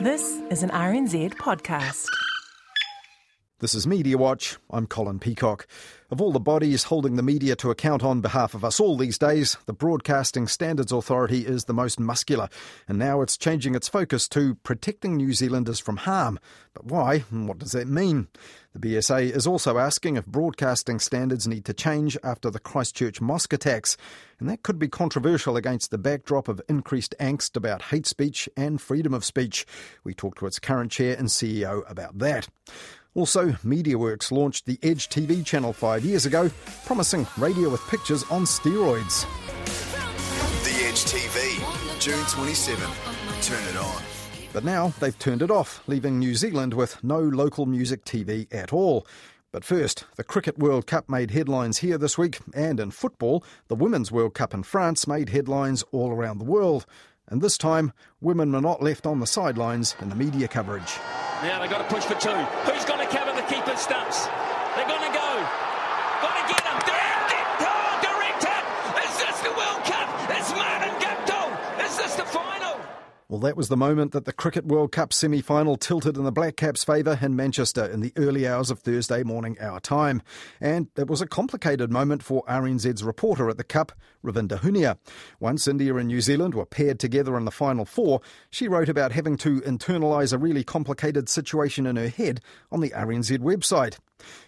This is an RNZ podcast. This is Media Watch. I'm Colin Peacock. Of all the bodies holding the media to account on behalf of us all these days, the Broadcasting Standards Authority is the most muscular, and now it's changing its focus to protecting New Zealanders from harm. But why, and what does that mean? The BSA is also asking if broadcasting standards need to change after the Christchurch mosque attacks, and that could be controversial against the backdrop of increased angst about hate speech and freedom of speech. We talked to its current chair and CEO about that. Also, MediaWorks launched the Edge TV channel five years ago, promising radio with pictures on steroids. The Edge TV, June 27. Turn it on. But now they've turned it off, leaving New Zealand with no local music TV at all. But first, the Cricket World Cup made headlines here this week, and in football, the Women's World Cup in France made headlines all around the world. And this time, women were not left on the sidelines in the media coverage. Now they've got to push for two. Who's going to cover the keeper's stumps? They're going Well, that was the moment that the Cricket World Cup semi final tilted in the Black Caps' favour in Manchester in the early hours of Thursday morning our time. And it was a complicated moment for RNZ's reporter at the Cup, Ravinda Hunia. Once India and New Zealand were paired together in the final four, she wrote about having to internalise a really complicated situation in her head on the RNZ website.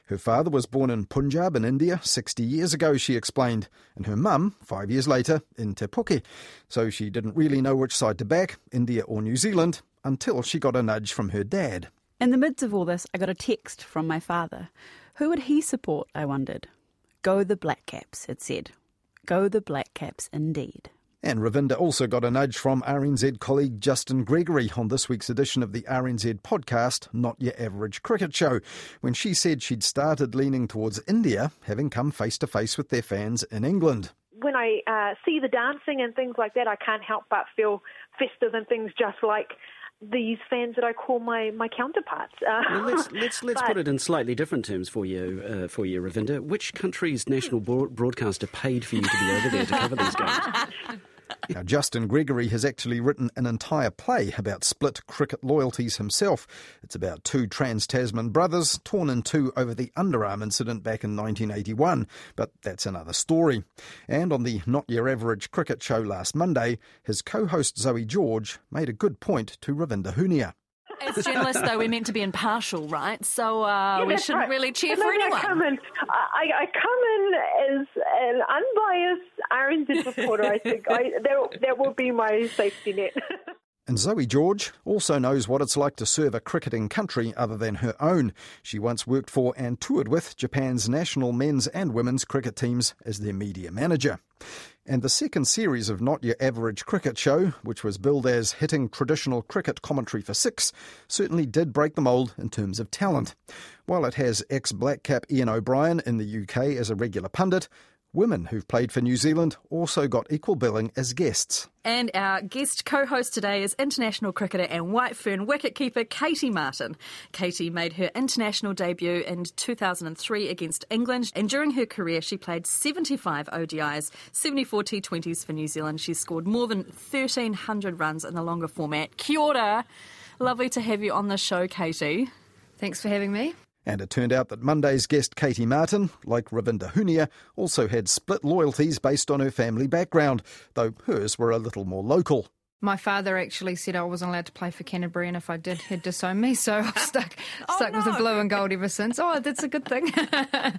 Her father was born in Punjab in India 60 years ago, she explained, and her mum, five years later, in Te Puke. So she didn't really know which side to back, India or New Zealand, until she got a nudge from her dad. In the midst of all this, I got a text from my father. Who would he support, I wondered. Go the Black Caps, it said. Go the Black Caps indeed. And Ravinda also got a nudge from RNZ colleague Justin Gregory on this week's edition of the RNZ podcast, Not Your Average Cricket Show, when she said she'd started leaning towards India, having come face to face with their fans in England. When I uh, see the dancing and things like that, I can't help but feel festive and things just like these fans that I call my, my counterparts. Uh, well, let's let's, let's but, put it in slightly different terms for you, uh, for you, Ravinda. Which country's national broadcaster paid for you to be over there to cover these games? Now, Justin Gregory has actually written an entire play about split cricket loyalties himself. It's about two trans Tasman brothers torn in two over the underarm incident back in 1981, but that's another story. And on the Not Your Average Cricket show last Monday, his co host Zoe George made a good point to Ravinda Hunia. As journalists, though, we're meant to be impartial, right? So uh, Yeah, we shouldn't right. really cheer But for maybe anyone. I come in, I, I come in as an unbiased RNZ reporter. I think I, that, that will be my safety net. And Zoe George also knows what it's like to serve a cricketing country other than her own. She once worked for and toured with Japan's national men's and women's cricket teams as their media manager. And the second series of Not Your Average Cricket Show, which was billed as hitting traditional cricket commentary for six, certainly did break the mould in terms of talent. While it has ex Black Cap Iain O'Brien in the UK as a regular pundit, women who've played for New Zealand also got equal billing as guests. And our guest co host today is international cricketer and White Fern wicketkeeper Katie Martin. Katie made her international debut in 2003 against England, and during her career, she played 75 ODIs, 74 T20s for New Zealand. She scored more than 1,300 runs in the longer format. Kia ora. Lovely to have you on the show, Katie. Thanks for having me. And it turned out that Monday's guest Katie Martin, like Ravinda Hunia, also had split loyalties based on her family background, though hers were a little more local. My father actually said I wasn't allowed to play for Canterbury, and if I did, he'd disown me. So I've stuck oh, stuck with the blue and gold ever since. Oh, that's a good thing.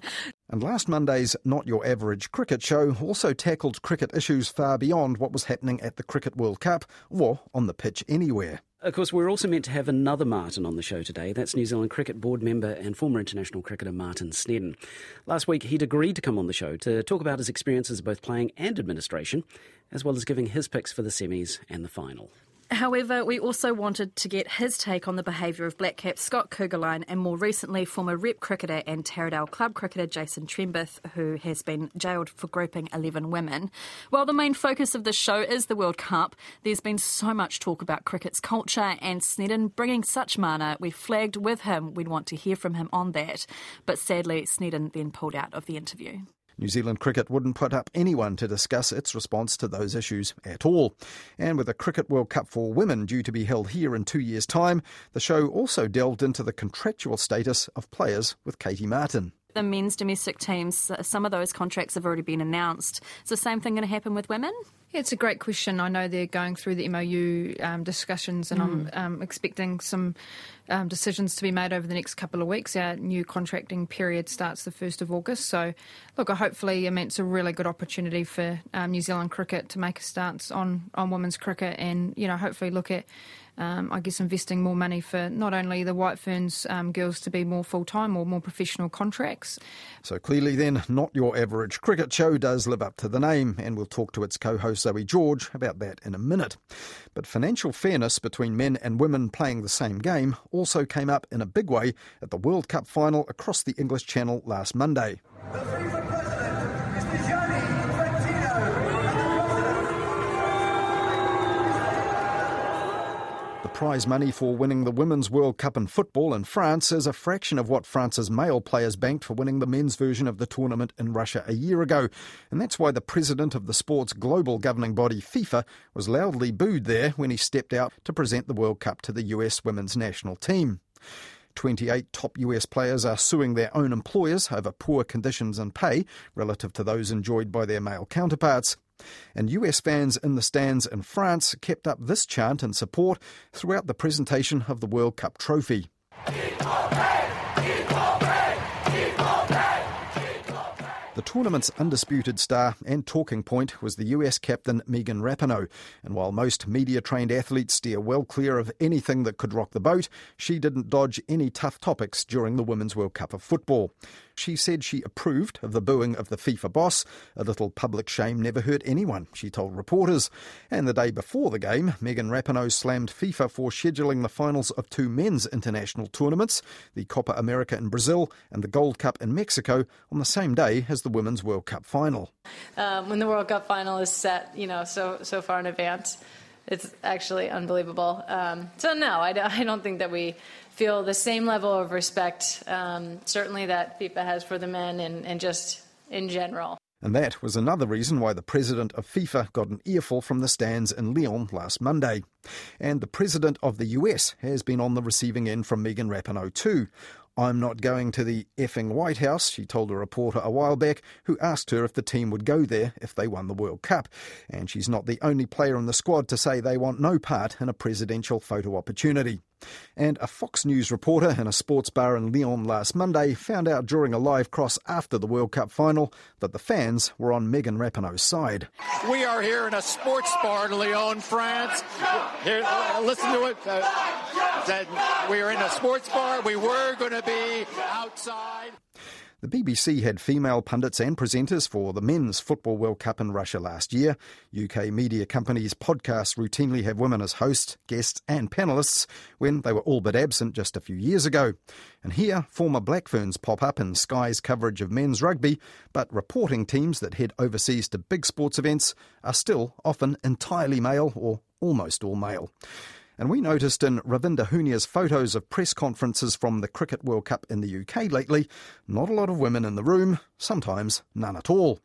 And last Monday's Not Your Average Cricket show also tackled cricket issues far beyond what was happening at the Cricket World Cup or on the pitch anywhere. Of course, we're also meant to have another Martin on the show today. That's New Zealand Cricket Board member and former international cricketer Martin Snedden. Last week, he'd agreed to come on the show to talk about his experiences both playing and administration, as well as giving his picks for the semis and the final. However, we also wanted to get his take on the behaviour of Black Cap Scott Kuggeleijn and more recently former rep cricketer and Taradale club cricketer Jason Trembith, who has been jailed for groping 11 women. While the main focus of this show is the World Cup, there's been so much talk about cricket's culture and Snedden bringing such mana. We flagged with him we'd want to hear from him on that, but sadly, Snedden then pulled out of the interview. New Zealand cricket wouldn't put up anyone to discuss its response to those issues at all. And with the Cricket World Cup for women due to be held here in two years' time, the show also delved into the contractual status of players with Katie Martin. The men's domestic teams, some of those contracts have already been announced. Is the same thing going to happen with women? Yeah, it's a great question. I know they're going through the MOU um, discussions, and mm. I'm um, expecting some um, decisions to be made over the next couple of weeks. Our new contracting period starts the 1st of August. So, look, hopefully, I mean, it's a really good opportunity for um, New Zealand cricket to make a stance on, on women's cricket and, you know, hopefully look at um, I guess, investing more money for not only the White Ferns um, girls to be more full time or more professional contracts. So clearly, then, not your average cricket show does live up to the name, and we'll talk to its co host Zoe George about that in a minute. But financial fairness between men and women playing the same game also came up in a big way at the World Cup final across the English Channel last Monday. Prize money for winning the Women's World Cup in football in France is a fraction of what France's male players banked for winning the men's version of the tournament in Russia a year ago. And that's why the president of the sport's global governing body, FIFA, was loudly booed there when he stepped out to present the World Cup to the US women's national team. 28 top US players are suing their own employers over poor conditions and pay relative to those enjoyed by their male counterparts. And US fans in the stands in France kept up this chant in support throughout the presentation of the World Cup trophy. The tournament's undisputed star and talking point was the US captain Megan Rapinoe. And while most media trained athletes steer well clear of anything that could rock the boat, she didn't dodge any tough topics during the Women's World Cup of Football. She said she approved of the booing of the FIFA boss. A little public shame never hurt anyone, she told reporters. And the day before the game, Megan Rapinoe slammed FIFA for scheduling the finals of two men's international tournaments, the Copa America in Brazil and the Gold Cup in Mexico, on the same day as the Women's World Cup final. Um, when the World Cup final is set, you know, so so far in advance, it's actually unbelievable. Um, so no, I, I don't think that we feel the same level of respect, um, certainly that FIFA has for the men and, and just in general. And that was another reason why the president of FIFA got an earful from the stands in Lyon last Monday. And the president of the US has been on the receiving end from Megan Rapinoe too. I'm not going to the effing White House, she told a reporter a while back who asked her if the team would go there if they won the World Cup. And she's not the only player in the squad to say they want no part in a presidential photo opportunity. And a Fox News reporter in a sports bar in Lyon last Monday found out during a live cross after the World Cup final that the fans were on Megan Rapinoe's side. We are here in a sports bar in Lyon, France. Here, uh, listen to it. Uh, we are in a sports bar. We were going to be outside. The BBC had female pundits and presenters for the Men's Football World Cup in Russia last year. UK media companies' podcasts routinely have women as hosts, guests, and panellists when they were all but absent just a few years ago. And here, former Black Ferns pop up in Sky's coverage of men's rugby, but reporting teams that head overseas to big sports events are still often entirely male or almost all male. And we noticed in Ravinda Hunia's photos of press conferences from the Cricket World Cup in the UK lately, not a lot of women in the room, sometimes none at all.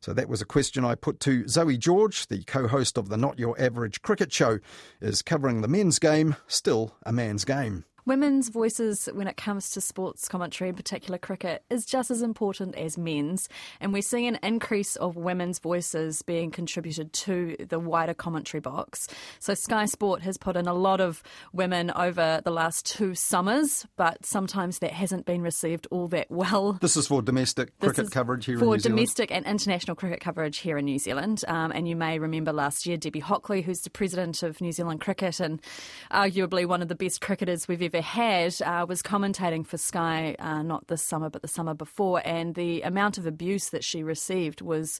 So that was a question I put to Zoe George, the co host of the Not Your Average Cricket Show. Is covering the men's game still a man's game? Women's voices when it comes to sports commentary, in particular cricket, is just as important as men's. And we're seeing an increase of women's voices being contributed to the wider commentary box. So Sky Sport has put in a lot of women over the last two summers, but sometimes that hasn't been received all that well. This is for domestic this cricket coverage here in New Zealand? For domestic and international cricket coverage here in New Zealand. Um, and you may remember last year Debbie Hockley, who's the president of New Zealand Cricket and arguably one of the best cricketers we've ever ever had uh, was commentating for Sky, uh, not this summer, but the summer before, and the amount of abuse that she received was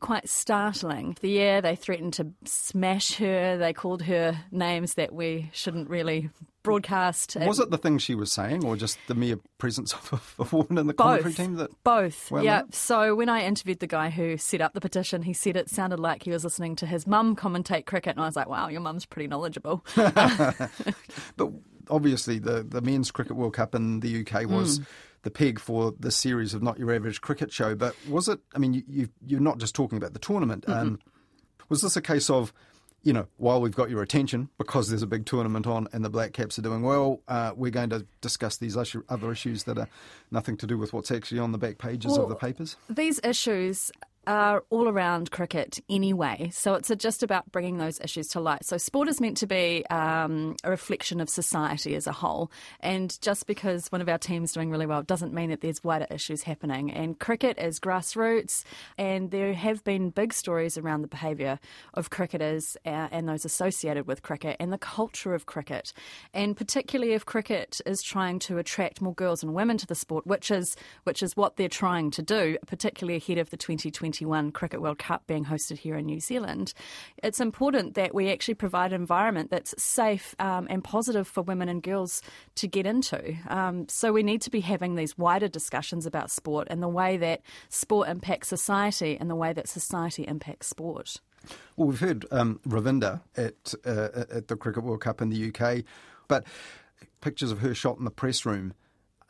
quite startling. The year they threatened to smash her, they called her names that we shouldn't really broadcast. Was it the thing she was saying, or just the mere presence of a woman in the commentary both, team? That both, well yeah. So when I interviewed the guy who set up the petition, he said it sounded like he was listening to his mum commentate cricket, and I was like, "Wow, your mum's pretty knowledgeable." but obviously the, the men's cricket World Cup in the UK was mm. the peg for this series of Not Your Average Cricket Show. But was it? I mean, you, you you're not just talking about the tournament. Um, was this a case of you know, while we've got your attention because there's a big tournament on and the Black Caps are doing well, uh, we're going to discuss these issue, other issues that are nothing to do with what's actually on the back pages Well, of the papers. These issues are all around cricket anyway, so it's just about bringing those issues to light. So, sport is meant to be um, a reflection of society as a whole, and just because one of our teams doing really well doesn't mean that there's wider issues happening. And cricket is grassroots, and there have been big stories around the behaviour of cricketers uh, and those associated with cricket and the culture of cricket, and particularly if cricket is trying to attract more girls and women to the sport, which is which is what they're trying to do, particularly ahead of the 2021 Cricket World Cup being hosted here in New Zealand. It's important that we actually provide an environment that's safe um, and positive for women and girls to get into. Um, so we need to be having these wider discussions about sport and the way that sport impacts society and the way that society impacts sport. Well, we've heard um, Ravinda at uh, at the Cricket World Cup in the UK, but pictures of her shot in the press room.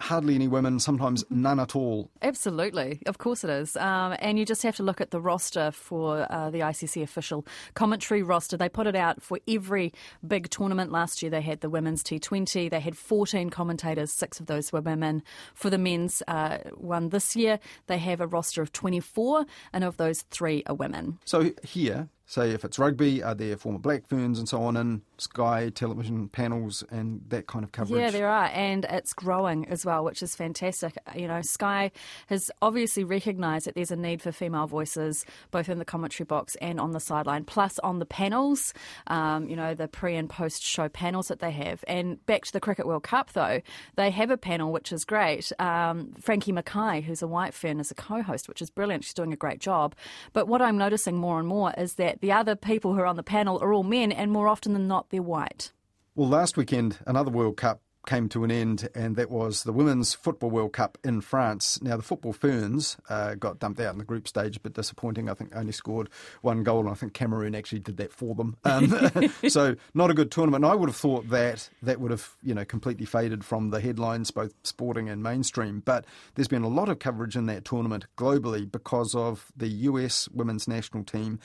Hardly any women, sometimes none at all. Absolutely, of course it is. Um, and you just have to look at the roster for uh, the ICC official commentary roster. They put it out for every big tournament. Last year they had the women's T20. They had 14 commentators, six of those were women. For the men's uh, one this year, they have a roster of 24, and of those, three are women. So here, say if it's rugby, are there former Black Ferns and so on in Sky television panels and that kind of coverage? Yeah, there are, and it's growing as well, which is fantastic. You know, Sky has obviously recognised that there's a need for female voices, both in the commentary box and on the sideline, plus on the panels. Um, you know, the pre and post show panels that they have. And back to the Cricket World Cup, though, they have a panel which is great. Um, Frankie Mackay, who's a white fern, is a co-host, which is brilliant. She's doing a great job. But what I'm noticing more and more is that the other people who are on the panel are all men, and more often than not, they're white. Well, last weekend, another World Cup came to an end, and that was the Women's Football World Cup in France. Now, the Football Ferns uh, got dumped out in the group stage, but disappointing. I think only scored one goal, and I think Cameroon actually did that for them. Um, so, not a good tournament. And I would have thought that that would have, you know, completely faded from the headlines, both sporting and mainstream. But there's been a lot of coverage in that tournament globally because of the US women's national team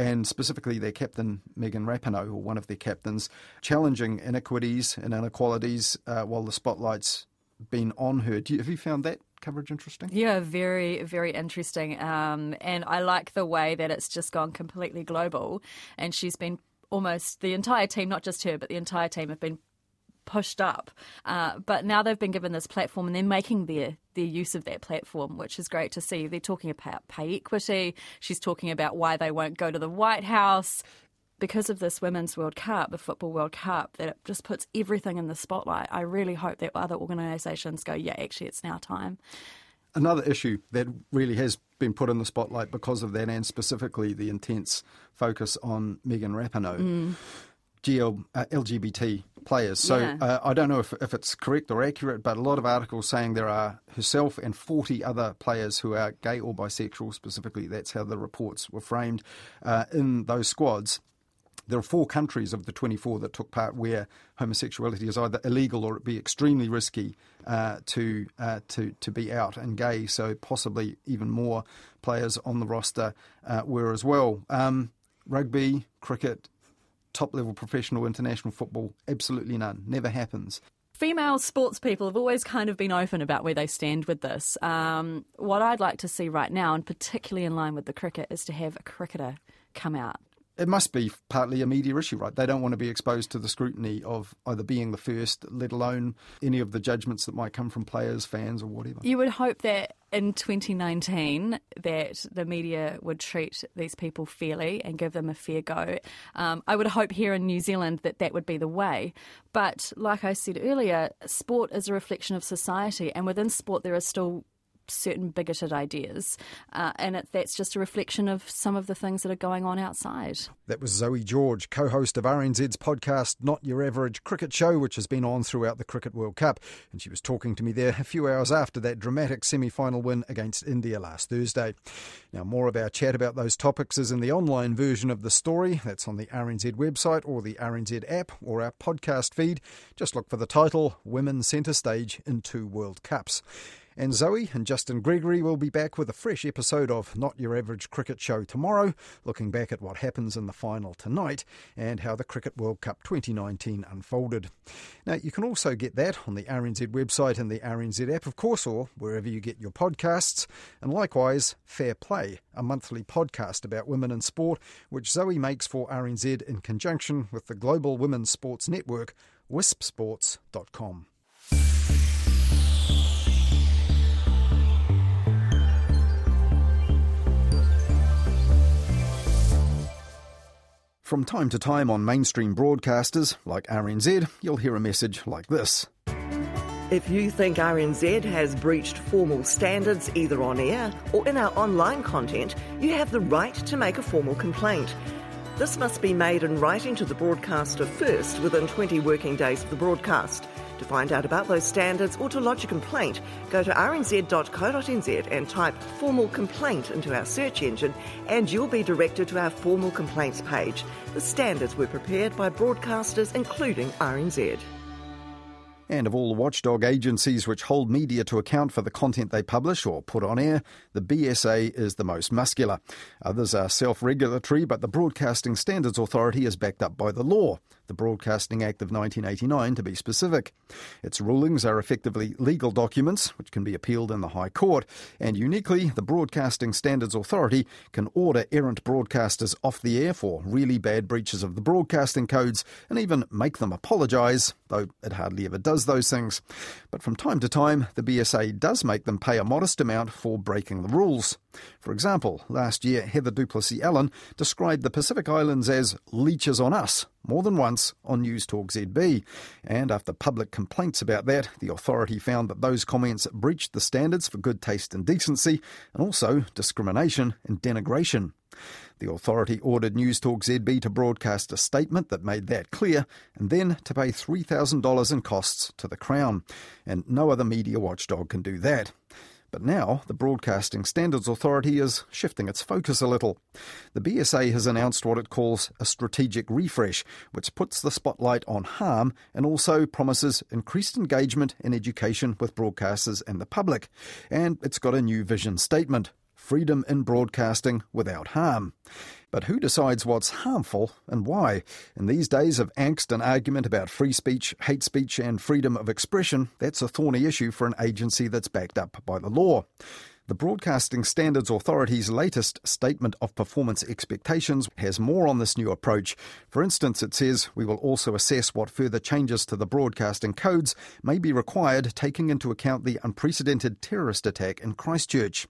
and specifically their captain, Megan Rapinoe, or one of their captains, challenging inequities and inequalities uh, while the spotlight's been on her. You, have you found that coverage interesting? Yeah, very, very interesting. Um, and I like the way that it's just gone completely global. And she's been almost the entire team, not just her, but the entire team have been pushed up. Uh, but now they've been given this platform and they're making their their use of that platform, which is great to see. They're talking about pay equity. She's talking about why they won't go to the White House. Because of this Women's World Cup, the Football World Cup, that it just puts everything in the spotlight. I really hope that other organisations go, yeah, actually, it's now time. Another issue that really has been put in the spotlight because of that, and specifically the intense focus on Megan Rapinoe. Mm. GL, uh, LGBT players. So Yeah. uh, I don't know if, if it's correct or accurate, but a lot of articles saying there are herself and 40 other players who are gay or bisexual, specifically, that's how the reports were framed, uh, in those squads. There are four countries of the 24 that took part where homosexuality is either illegal or it be extremely risky uh, to uh, to to be out and gay. So possibly even more players on the roster uh, were as well. Um, rugby, cricket, top level professional international football, absolutely none. Never happens. Female sports people have always kind of been open about where they stand with this. Um, what I'd like to see right now, and particularly in line with the cricket, is to have a cricketer come out It must be partly a media issue, right? They don't want to be exposed to the scrutiny of either being the first, let alone any of the judgments that might come from players, fans, or whatever. You would hope that in 2019 that the media would treat these people fairly and give them a fair go. Um, I would hope here in New Zealand that that would be the way. But like I said earlier, sport is a reflection of society, and within sport there are still certain bigoted ideas, uh, and it, that's just a reflection of some of the things that are going on outside. That was Zoe George, co host of RNZ's podcast, Not Your Average Cricket Show, which has been on throughout the Cricket World Cup. And she was talking to me there a few hours after that dramatic semi final win against India last Thursday. Now, more of our chat about those topics is in the online version of the story. That's on the RNZ website or the RNZ app or our podcast feed. Just look for the title Women Centre Stage in Two World Cups. And Zoe and Justin Gregory will be back with a fresh episode of Not Your Average Cricket Show tomorrow, looking back at what happens in the final tonight and how the Cricket World Cup 2019 unfolded. Now, you can also get that on the RNZ website and the RNZ app, of course, or wherever you get your podcasts. And likewise, Fair Play, a monthly podcast about women in sport, which Zoe makes for RNZ in conjunction with the Global Women's Sports Network, wispsports.com. From time to time on mainstream broadcasters like RNZ, you'll hear a message like this. If you think RNZ has breached formal standards either on air or in our online content, you have the right to make a formal complaint. This must be made in writing to the broadcaster first within 20 working days of the broadcast. To find out about those standards or to lodge a complaint, go to rnz.co.nz and type formal complaint into our search engine, and you'll be directed to our formal complaints page. The standards were prepared by broadcasters, including RNZ. And of all the watchdog agencies which hold media to account for the content they publish or put on air, the BSA is the most muscular. Others are self regulatory, but the Broadcasting Standards Authority is backed up by the law, the Broadcasting Act of 1989 to be specific. Its rulings are effectively legal documents which can be appealed in the High Court, and uniquely, the Broadcasting Standards Authority can order errant broadcasters off the air for really bad breaches of the broadcasting codes and even make them apologise, though it hardly ever does those things. But from time to time, the BSA does make them pay a modest amount for breaking the rules. For example, last year, Heather du Plessis-Allen described the Pacific Islands as leeches on us more than once on News Talk ZB. And after public complaints about that, the authority found that those comments breached the standards for good taste and decency, and also discrimination and denigration. The authority ordered News Talk ZB to broadcast a statement that made that clear and then to pay $3,000 in costs to the Crown. And no other media watchdog can do that. But now the Broadcasting Standards Authority is shifting its focus a little. The BSA has announced what it calls a strategic refresh, which puts the spotlight on harm and also promises increased engagement in education with broadcasters and the public. And it's got a new vision statement freedom in broadcasting without harm. But who decides what's harmful and why? In these days of angst and argument about free speech, hate speech, and freedom of expression, that's a thorny issue for an agency that's backed up by the law. The Broadcasting Standards Authority's latest Statement of Performance Expectations has more on this new approach. For instance, it says we will also assess what further changes to the broadcasting codes may be required, taking into account the unprecedented terrorist attack in Christchurch.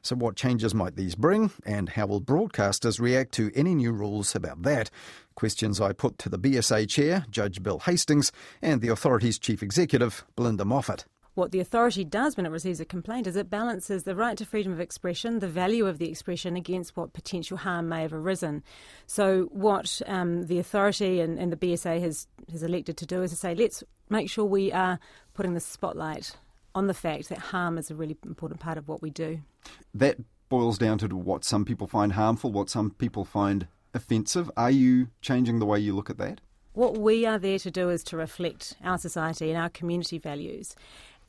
So, what changes might these bring, and how will broadcasters react to any new rules about that? Questions I put to the BSA chair, Judge Bill Hastings, and the authority's chief executive, Belinda Moffat what the authority does when it receives a complaint is it balances the right to freedom of expression, the value of the expression, against what potential harm may have arisen. So, what um, the authority and, and, the BSA has, has elected to do is to say, let's make sure we are putting the spotlight on the fact that harm is a really important part of what we do. That boils down to what some people find harmful, what some people find offensive. Are you changing the way you look at that? What we are there to do is to reflect our society and our community values.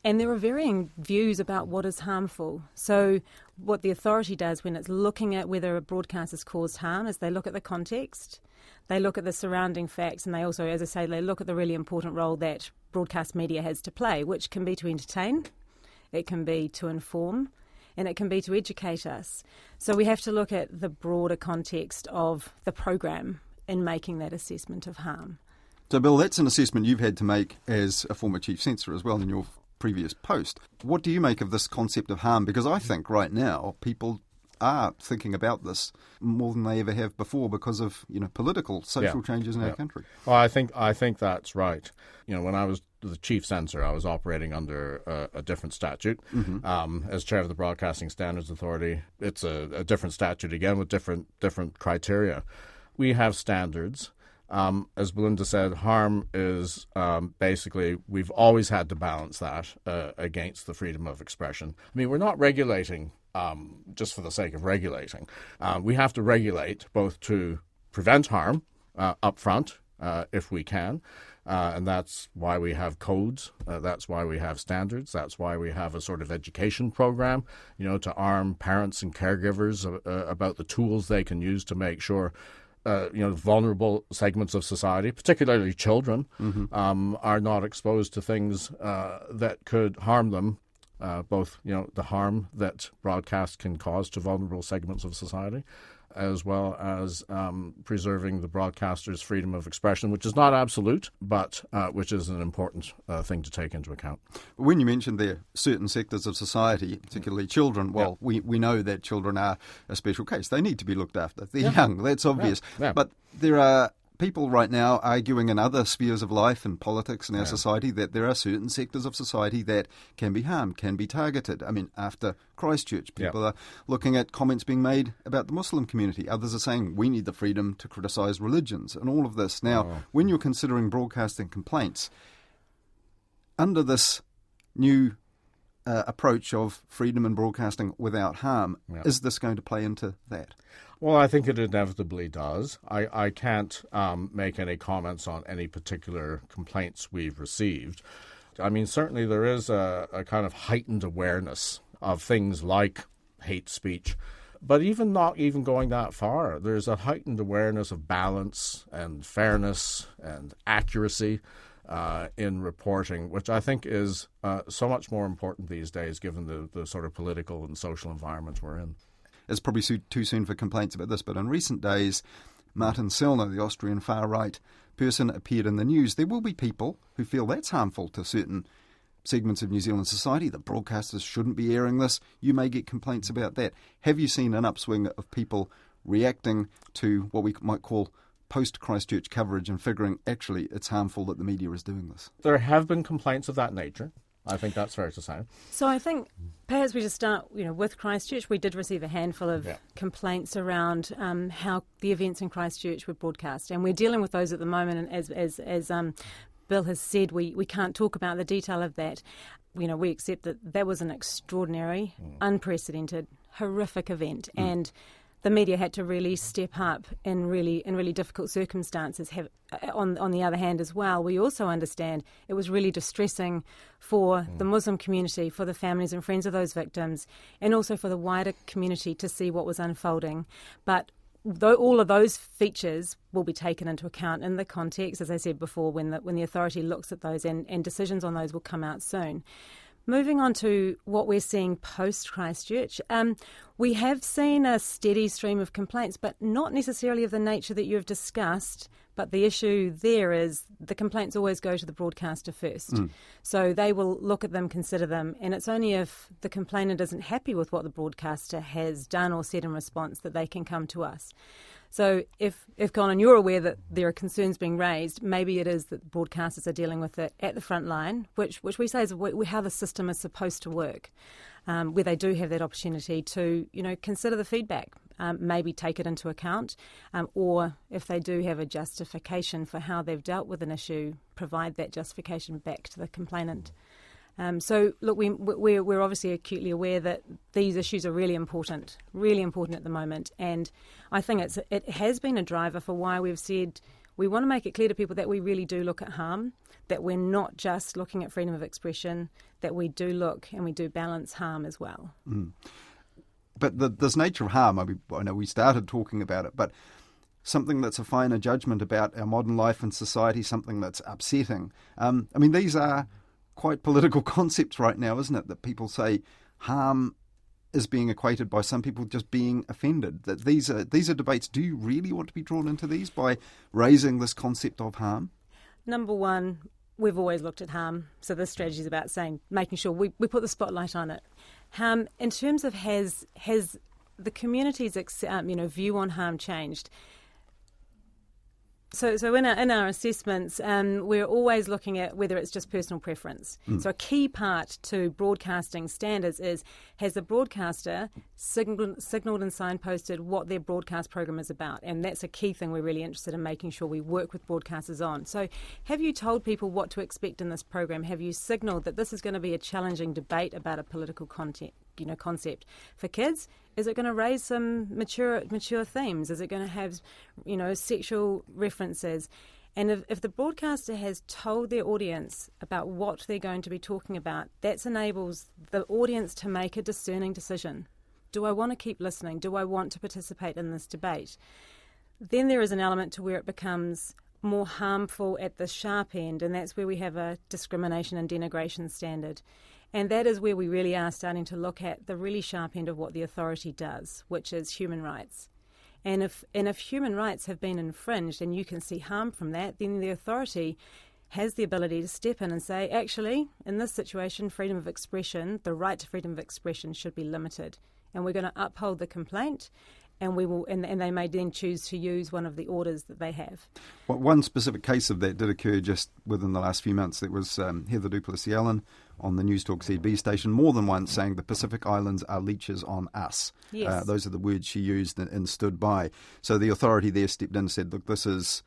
And there are varying views about what is harmful. So, what the authority does when it's looking at whether a broadcast has caused harm is they look at the context, they look at the surrounding facts, and they also, as I say, they look at the really important role that broadcast media has to play, which can be to entertain, it can be to inform, and it can be to educate us. So, we have to look at the broader context of the program in making that assessment of harm. So, Bill, that's an assessment you've had to make as a former chief censor as well in your previous post. What do you make of this concept of harm? Because I think right now people are thinking about this more than they ever have before because of you know political social yeah. changes in yeah. our country. Well, I think I think that's right. You know, when I was the chief censor, I was operating under a, a different statute. Mm-hmm. Um, as chair of the Broadcasting Standards Authority, it's a, a different statute again with different different criteria. We have standards um, as Belinda said, harm is um, basically we've always had to balance that uh, against the freedom of expression. I mean, we're not regulating um, just for the sake of regulating. Uh, we have to regulate both to prevent harm uh, up front, uh, if we can, Uh, and that's why we have codes. Uh, that's why we have standards. That's why we have a sort of education program, you know, to arm parents and caregivers uh, about the tools they can use to make sure. Uh, you know, vulnerable segments of society, particularly children, mm-hmm. um, are not exposed to things uh, that could harm them. both, you know, the harm that broadcast can cause to vulnerable segments of society, as well as um, preserving the broadcaster's freedom of expression, which is not absolute, but uh, which is an important uh, thing to take into account. When you mentioned there certain sectors of society, particularly children, well, yeah. we, we know that children are a special case. They need to be looked after. They're yeah. young, that's obvious. Yeah. But there are people right now arguing in other spheres of life and politics in our yeah. society that there are certain sectors of society that can be harmed, can be targeted. I mean, after Christchurch, people yeah. are looking at comments being made about the Muslim community. Others are saying we need the freedom to criticise religions and all of this. Now, oh. when you're considering broadcasting complaints, under this new uh, approach of freedom and broadcasting without harm, yeah. is this going to play into that? Well, I think it inevitably does. I, I can't um, make any comments on any particular complaints we've received. I mean, certainly there is a, a kind of heightened awareness of things like hate speech. But even not even going that far, there's a heightened awareness of balance and fairness and accuracy uh, in reporting, which I think is uh, so much more important these days given the, the sort of political and social environment we're in. It's probably too soon for complaints about this, but in recent days, Martin Sellner, the Austrian far right person, appeared in the news. There will be people who feel that's harmful to certain segments of New Zealand society, The broadcasters shouldn't be airing this. You may get complaints about that. Have you seen an upswing of people reacting to what we might call post Christchurch coverage and figuring actually it's harmful that the media is doing this? There have been complaints of that nature. I think that's fair to say. So I think perhaps we just start, you know, with Christchurch. We did receive a handful of yeah. complaints around um, how the events in Christchurch were broadcast, and we're dealing with those at the moment. And as as as um, Bill has said, we we can't talk about the detail of that. You know, we accept that that was an extraordinary, mm. unprecedented, horrific event, mm. and the media had to really step up in really in really difficult circumstances. Have, uh, on on the other hand, as well, we also understand it was really distressing for mm. the Muslim community, for the families and friends of those victims, and also for the wider community to see what was unfolding. But though all of those features will be taken into account in the context, as I said before, when the when the authority looks at those and, and decisions on those will come out soon. Moving on to what we're seeing post Christchurch, um, we have seen a steady stream of complaints, but not necessarily of the nature that you've discussed. But the issue there is the complaints always go to the broadcaster first. Mm. So they will look at them, consider them, and it's only if the complainant isn't happy with what the broadcaster has done or said in response that they can come to us. So if, if Colin, you're aware that there are concerns being raised, maybe it is that broadcasters are dealing with it at the front line, which, which we say is how the system is supposed to work, um, where they do have that opportunity to, you know, consider the feedback, um, maybe take it into account, um, or if they do have a justification for how they've dealt with an issue, provide that justification back to the complainant. Um, so, look, we, we're, we're obviously acutely aware that these issues are really important, really important at the moment. And I think it's, it has been a driver for why we've said we want to make it clear to people that we really do look at harm, that we're not just looking at freedom of expression, that we do look and we do balance harm as well. Mm. But the, this nature of harm, I, mean, I know we started talking about it, but something that's a finer judgment about our modern life and society, something that's upsetting. Um, I mean, these are quite political concepts right now, isn't it? That people say harm is being equated by some people just being offended. That these are these are debates. Do you really want to be drawn into these by raising this concept of harm? Number one, we've always looked at harm. So this strategy is about saying making sure we, we put the spotlight on it. Harm in terms of has has the community's um, you know view on harm changed? So, so in our, in our assessments, um, we're always looking at whether it's just personal preference. Mm. So, a key part to broadcasting standards is has the broadcaster signaled, signaled and signposted what their broadcast program is about, and that's a key thing we're really interested in making sure we work with broadcasters on. So, have you told people what to expect in this program? Have you signalled that this is going to be a challenging debate about a political content, you know, concept for kids? Is it going to raise some mature mature themes? Is it going to have, you know, sexual references? And if, if the broadcaster has told their audience about what they're going to be talking about, that enables the audience to make a discerning decision. Do I want to keep listening? Do I want to participate in this debate? Then there is an element to where it becomes more harmful at the sharp end, and that's where we have a discrimination and denigration standard. And that is where we really are starting to look at the really sharp end of what the authority does, which is human rights. And if and if human rights have been infringed and you can see harm from that, then the authority has the ability to step in and say, actually, in this situation, freedom of expression, the right to freedom of expression should be limited. And we're going to uphold the complaint and we will and, and, they may then choose to use one of the orders that they have. Well, one specific case of that did occur just within the last few months. It was um, Heather du Plessis-Allen on the Newstalk ZB station more than once saying the Pacific Islands are leeches on us. Yes. Uh, those are the words she used and, and, stood by. So the authority there stepped in and said, look, this is.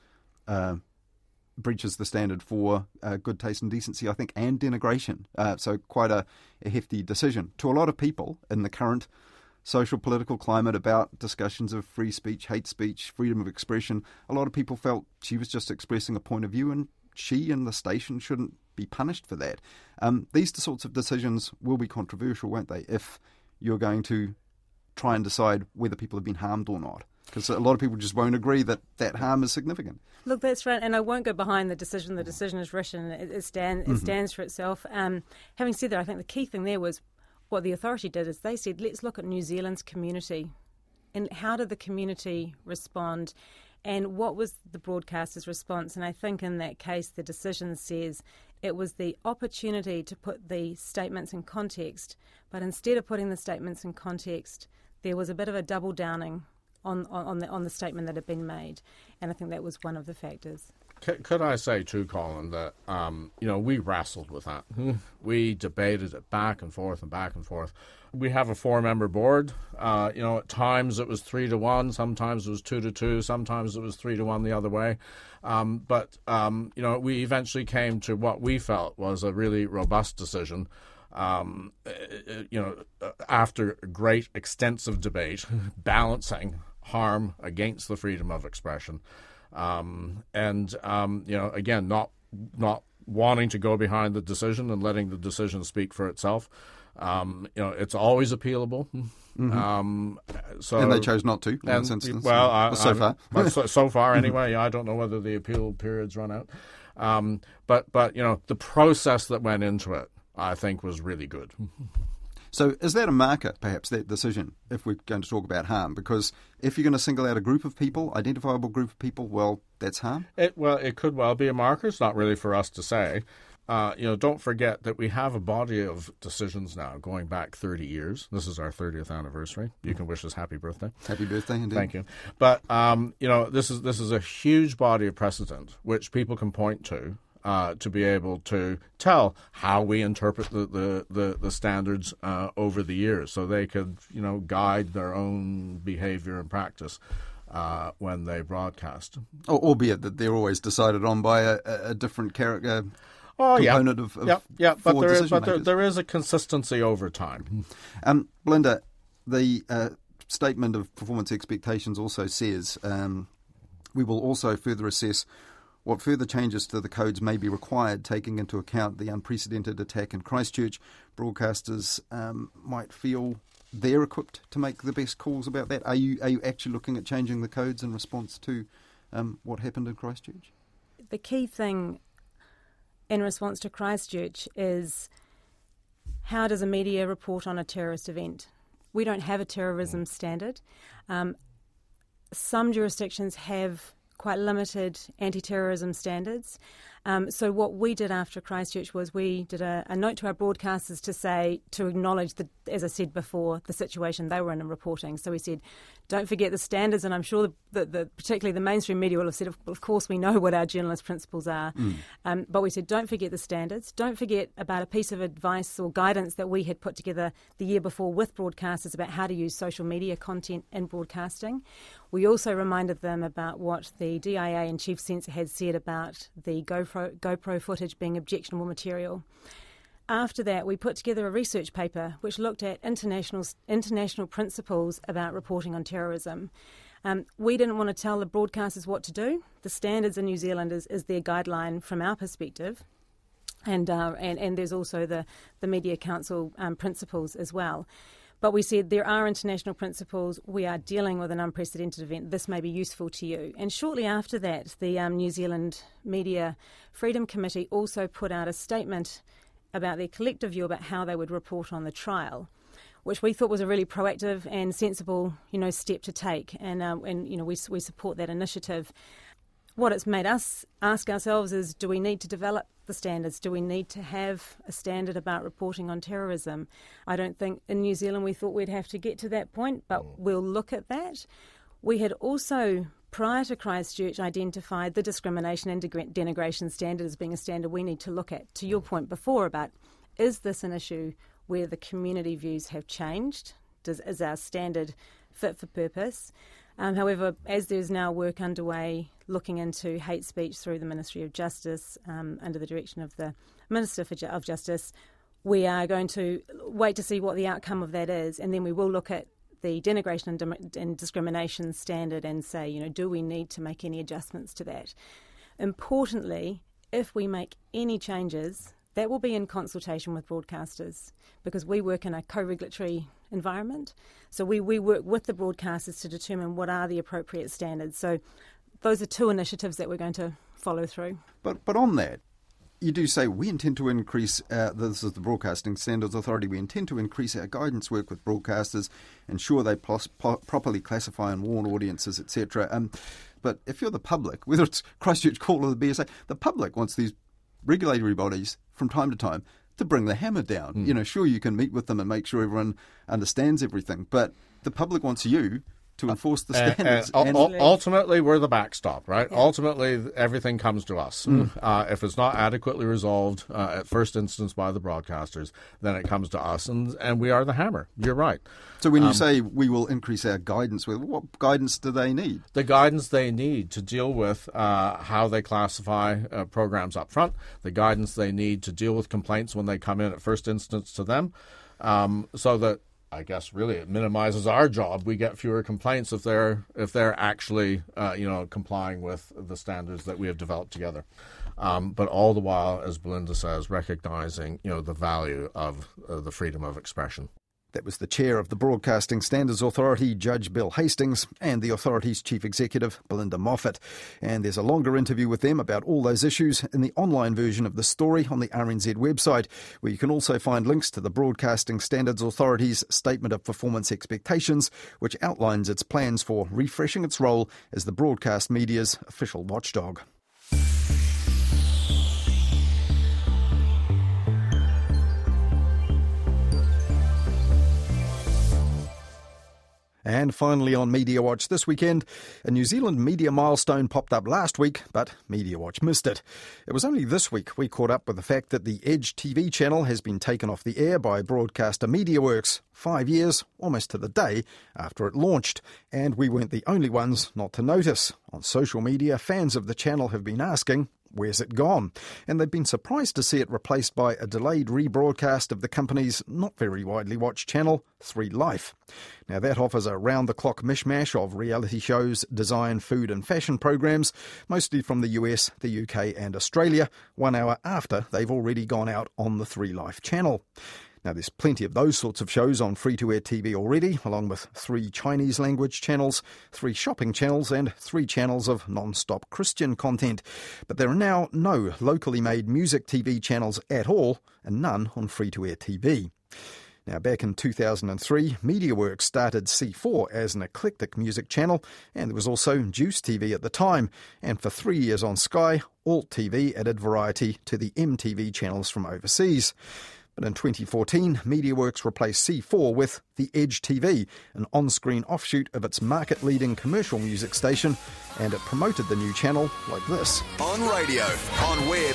Uh, breaches the standard for uh, good taste and decency, I think, and denigration. Uh, so quite a, a hefty decision. To a lot of people in the current social political climate about discussions of free speech, hate speech, freedom of expression, a lot of people felt she was just expressing a point of view and she and the station shouldn't be punished for that. Um, these sorts of decisions will be controversial, won't they, if you're going to try and decide whether people have been harmed or not? Because a lot of people just won't agree that that harm is significant. Look, that's right, and I won't go behind the decision. The decision is written; it, it, stand, it mm-hmm. stands for itself. Um, having said that, I think the key thing there was what the authority did is they said, let's look at New Zealand's community and how did the community respond and what was the broadcaster's response. And I think in that case, the decision says it was the opportunity to put the statements in context, but instead of putting the statements in context, there was a bit of a double downing on, on, the, on the statement that had been made. And I think that was one of the factors. Could, could I say too, Colin, that um, you know we wrestled with that. We debated it back and forth and back and forth. We have a four-member board. Uh, you know, at times it was three to one, sometimes it was two to two, sometimes it was three to one the other way. Um, but um, you know, we eventually came to what we felt was a really robust decision. Um, uh, uh, you know, uh, after great extensive debate, balancing harm against the freedom of expression. Um, and um, you know, again, not not wanting to go behind the decision and letting the decision speak for itself. Um, you know, it's always appealable. Mm-hmm. Um, so and they chose not to in and, this instance. Well, I, so far, so, so, far anyway. I don't know whether the appeal periods run out. Um, but but you know, the process that went into it, I think, was really good. So, is that a marker, perhaps, that decision, if we're going to talk about harm? Because if you're going to single out a group of people, identifiable group of people, well, that's harm? It, well, it could well be a marker. It's not really for us to say. Uh, you know, don't forget that we have a body of decisions now going back 30 years. This is our 30th anniversary. You can wish us happy birthday. Happy birthday, indeed. Thank you. But um, you know, this is this is a huge body of precedent which people can point to uh, to be able to tell how we interpret the, the, the, the standards uh, over the years so they could, you know, guide their own behavior and practice. Uh, when they broadcast, albeit that they're always decided on by a, a different character, oh, component yeah. of, of yeah, yeah, but there is but there, there is a consistency over time. Um, Belinda, the uh, statement of performance expectations also says um, we will also further assess what further changes to the codes may be required, taking into account the unprecedented attack in Christchurch? Broadcasters um, might feel they're equipped to make the best calls about that. Are you are you actually looking at changing the codes in response to um, what happened in Christchurch? The key thing in response to Christchurch is how does a media report on a terrorist event? We don't have a terrorism standard. Um, some jurisdictions have quite limited anti terrorism standards. Um, so what we did after Christchurch was we did a, a, note to our broadcasters to say to acknowledge the, as I said before, the situation they were in in reporting. So we said, don't forget the standards, and I'm sure that the, particularly the mainstream media will have said, of, of course we know what our journalist principles are, mm. um, but we said, don't forget the standards. Don't forget about a piece of advice or guidance that we had put together the year before with broadcasters about how to use social media content in broadcasting. We also reminded them about what the DIA and Chief Censor had said about the GoPro, GoPro footage being objectionable material. After that, we put together a research paper which looked at international, international principles about reporting on terrorism. Um, we didn't want to tell the broadcasters what to do. The standards in New Zealand is, is their guideline from our perspective. And, uh, and, and there's also the, the Media Council um, principles as well. But we said there are international principles. We are dealing with an unprecedented event. This may be useful to you. And shortly after that, the um, New Zealand Media Freedom Committee also put out a statement about their collective view about how they would report on the trial which we thought was a really proactive and sensible, you know, step to take. And, um, and you know, we, we support that initiative. What it's made us ask ourselves is do we need to develop the standards? Do we need to have a standard about reporting on terrorism? I don't think in New Zealand we thought we'd have to get to that point, but mm. we'll look at that. We had also, prior to Christchurch, identified the discrimination and denigration standard as being a standard we need to look at. To your mm. point before about is this an issue where the community views have changed? Does, is our standard fit for purpose? Um, however, as there's now work underway looking into hate speech through the Ministry of Justice um, under the direction of the Minister for, of Justice, we are going to wait to see what the outcome of that is, and then we will look at the denigration and, and discrimination standard and say, you know, do we need to make any adjustments to that? Importantly, if we make any changes, that will be in consultation with broadcasters because we work in a co regulatory environment. So we, we work with the broadcasters to determine what are the appropriate standards. So those are two initiatives that we're going to follow through. But, but on that, you do say we intend to increase, uh, this is the Broadcasting Standards Authority, we intend to increase our guidance work with broadcasters, ensure they pos- po- properly classify and warn audiences, etc. Um, but if you're the public, whether it's Christchurch Call or the BSA, the public wants these regulatory bodies from time to time to bring the hammer down. Mm. You know, sure, you can meet with them and make sure everyone understands everything, but the public wants you to enforce the standards. And, and, and ultimately, we're the backstop, right? Yeah. Ultimately, everything comes to us. Mm. Uh, if it's not adequately resolved uh, at first instance by the broadcasters, then it comes to us, and and we are the hammer. You're right. So when you um, say we will increase our guidance, with what guidance do they need? The guidance they need to deal with uh, how they classify uh, programs up front, the guidance they need to deal with complaints when they come in at first instance to them. Um, so that I guess really it minimizes our job. We get fewer complaints if they're if they're actually uh, you know complying with the standards that we have developed together. Um, but all the while, as Belinda says, recognizing you know the value of uh, the freedom of expression. That was the chair of the Broadcasting Standards Authority, Judge Bill Hastings, and the authority's chief executive, Belinda Moffat. And there's a longer interview with them about all those issues in the online version of the story on the RNZ website, where you can also find links to the Broadcasting Standards Authority's Statement of Performance Expectations, which outlines its plans for refreshing its role as the broadcast media's official watchdog. And finally on Media Watch this weekend, a New Zealand media milestone popped up last week, but Media Watch missed it. It was only this week we caught up with the fact that the Edge TV channel has been taken off the air by broadcaster MediaWorks, five years, almost to the day, after it launched. And we weren't the only ones not to notice. On social media, fans of the channel have been asking, Where's it gone? And they've been surprised to see it replaced by a delayed rebroadcast of the company's not very widely watched channel, 3 Life. Now, that offers a round the clock mishmash of reality shows, design, food, and fashion programs, mostly from the US, the UK, and Australia, one hour after they've already gone out on the 3 Life channel. Now, there's plenty of those sorts of shows on free to air TV already, along with three Chinese language channels, three shopping channels, and three channels of non stop Christian content. But there are now no locally made music TV channels at all, and none on free to air TV. Now, back in 2003, MediaWorks started C4 as an eclectic music channel, and there was also Juice TV at the time. And for three years on Sky, Alt TV added variety to the MTV channels from overseas. But in 2014, MediaWorks replaced C4 with The Edge TV, an on screen offshoot of its market leading commercial music station, and it promoted the new channel like this On radio, on web,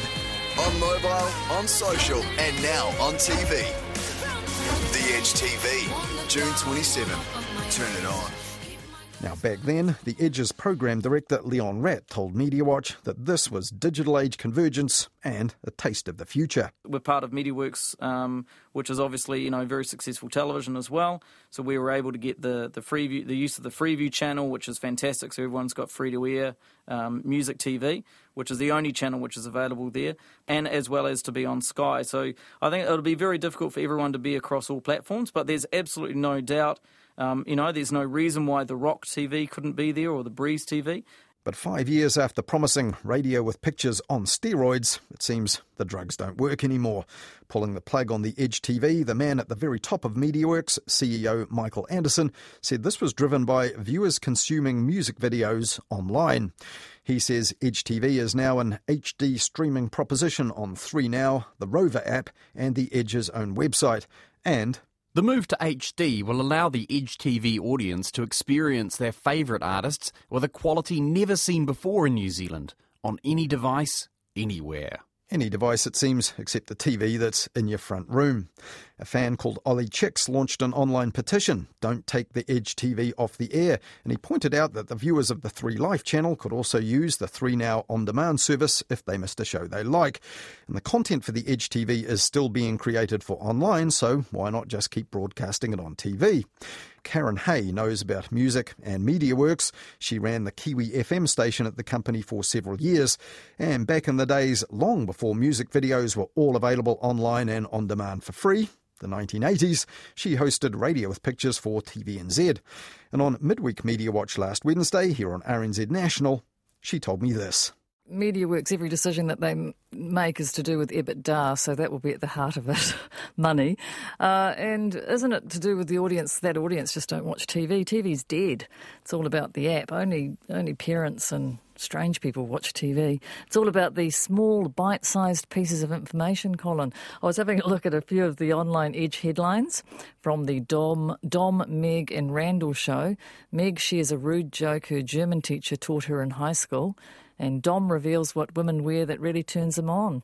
on mobile, on social, and now on TV. The Edge TV, June 27. Turn it on. Now, back then, the Edge's program director Leon Wratt told Media Watch that this was digital age convergence and a taste of the future. We're part of MediaWorks, um, which is obviously you know very successful television as well. So we were able to get the the Freeview, the use of the Freeview channel, which is fantastic. So everyone's got free to air um, music TV, which is the only channel which is available there, and as well as to be on Sky. So I think it'll be very difficult for everyone to be across all platforms, but there's absolutely no doubt um, you know, there's no reason why the Rock TV couldn't be there or the Breeze TV. But five years after promising radio with pictures on steroids, it seems the drugs don't work anymore. Pulling the plug on the Edge TV, the man at the very top of MediaWorks, CEO Michael Anderson, said this was driven by viewers consuming music videos online. He says Edge TV is now an HD streaming proposition on 3Now, the Rova app, and the Edge's own website. And the move to HD will allow the Edge TV audience to experience their favourite artists with a quality never seen before in New Zealand, on any device, anywhere. Any device, it seems, except the TV that's in your front room. A fan called Ollie Chicks launched an online petition, Don't Take the Edge TV Off the Air, and he pointed out that the viewers of the 3 Life channel could also use the 3 Now on demand service if they missed a show they like. And the content for the Edge TV is still being created for online, so why not just keep broadcasting it on TV? Karen Hay knows about music and MediaWorks. She ran the Kiwi FM station at the company for several years. And back in the days, long before music videos were all available online and on demand for free, the 1980s, she hosted Radio with Pictures for TVNZ. And on Midweek Media Watch last Wednesday, here on RNZ National, she told me this. MediaWorks, every decision that they make is to do with EBITDA, so that will be at the heart of it money. Uh, and isn't it to do with the audience? That audience just don't watch TV. TV's dead. It's all about the app. Only, only parents and strange people watch TV. It's all about the small, bite sized pieces of information, Colin. I was having a look at a few of the online Edge headlines from the Dom, Dom, Meg, and Randell show. Meg shares a rude joke her German teacher taught her in high school and Dom reveals what women wear that really turns them on.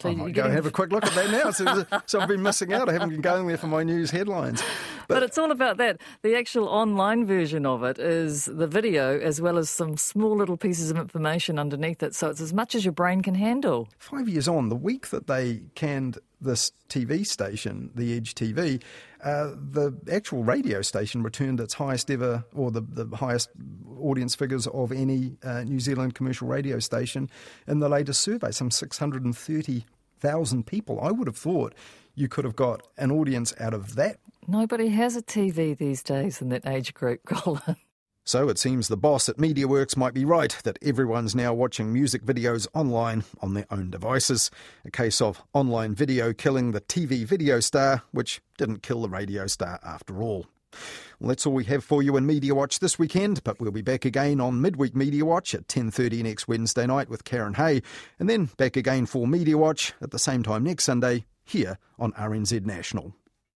So I might go and have a quick look at that now. So, so, I've been missing out. I haven't been going there for my news headlines. But, but, it's all about that. The actual online version of it is the video as well as some small little pieces of information underneath it. So it's as much as your brain can handle. Five years on, the week that they canned this TV station, the Edge TV, uh, the actual radio station returned its highest ever, or the, the highest audience figures of any uh, New Zealand commercial radio station in the latest survey, some 630,000 people. I would have thought you could have got an audience out of that. Nobody has a TV these days in that age group, Colin. So it seems the boss at MediaWorks might be right that everyone's now watching music videos online on their own devices. A case of online video killing the TV video star, which didn't kill the radio star after all. Well, that's all we have for you in Media Watch this weekend, but we'll be back again on Midweek Media Watch at 10.30 next Wednesday night with Karen Hay, and then back again for Media Watch at the same time next Sunday here on RNZ National.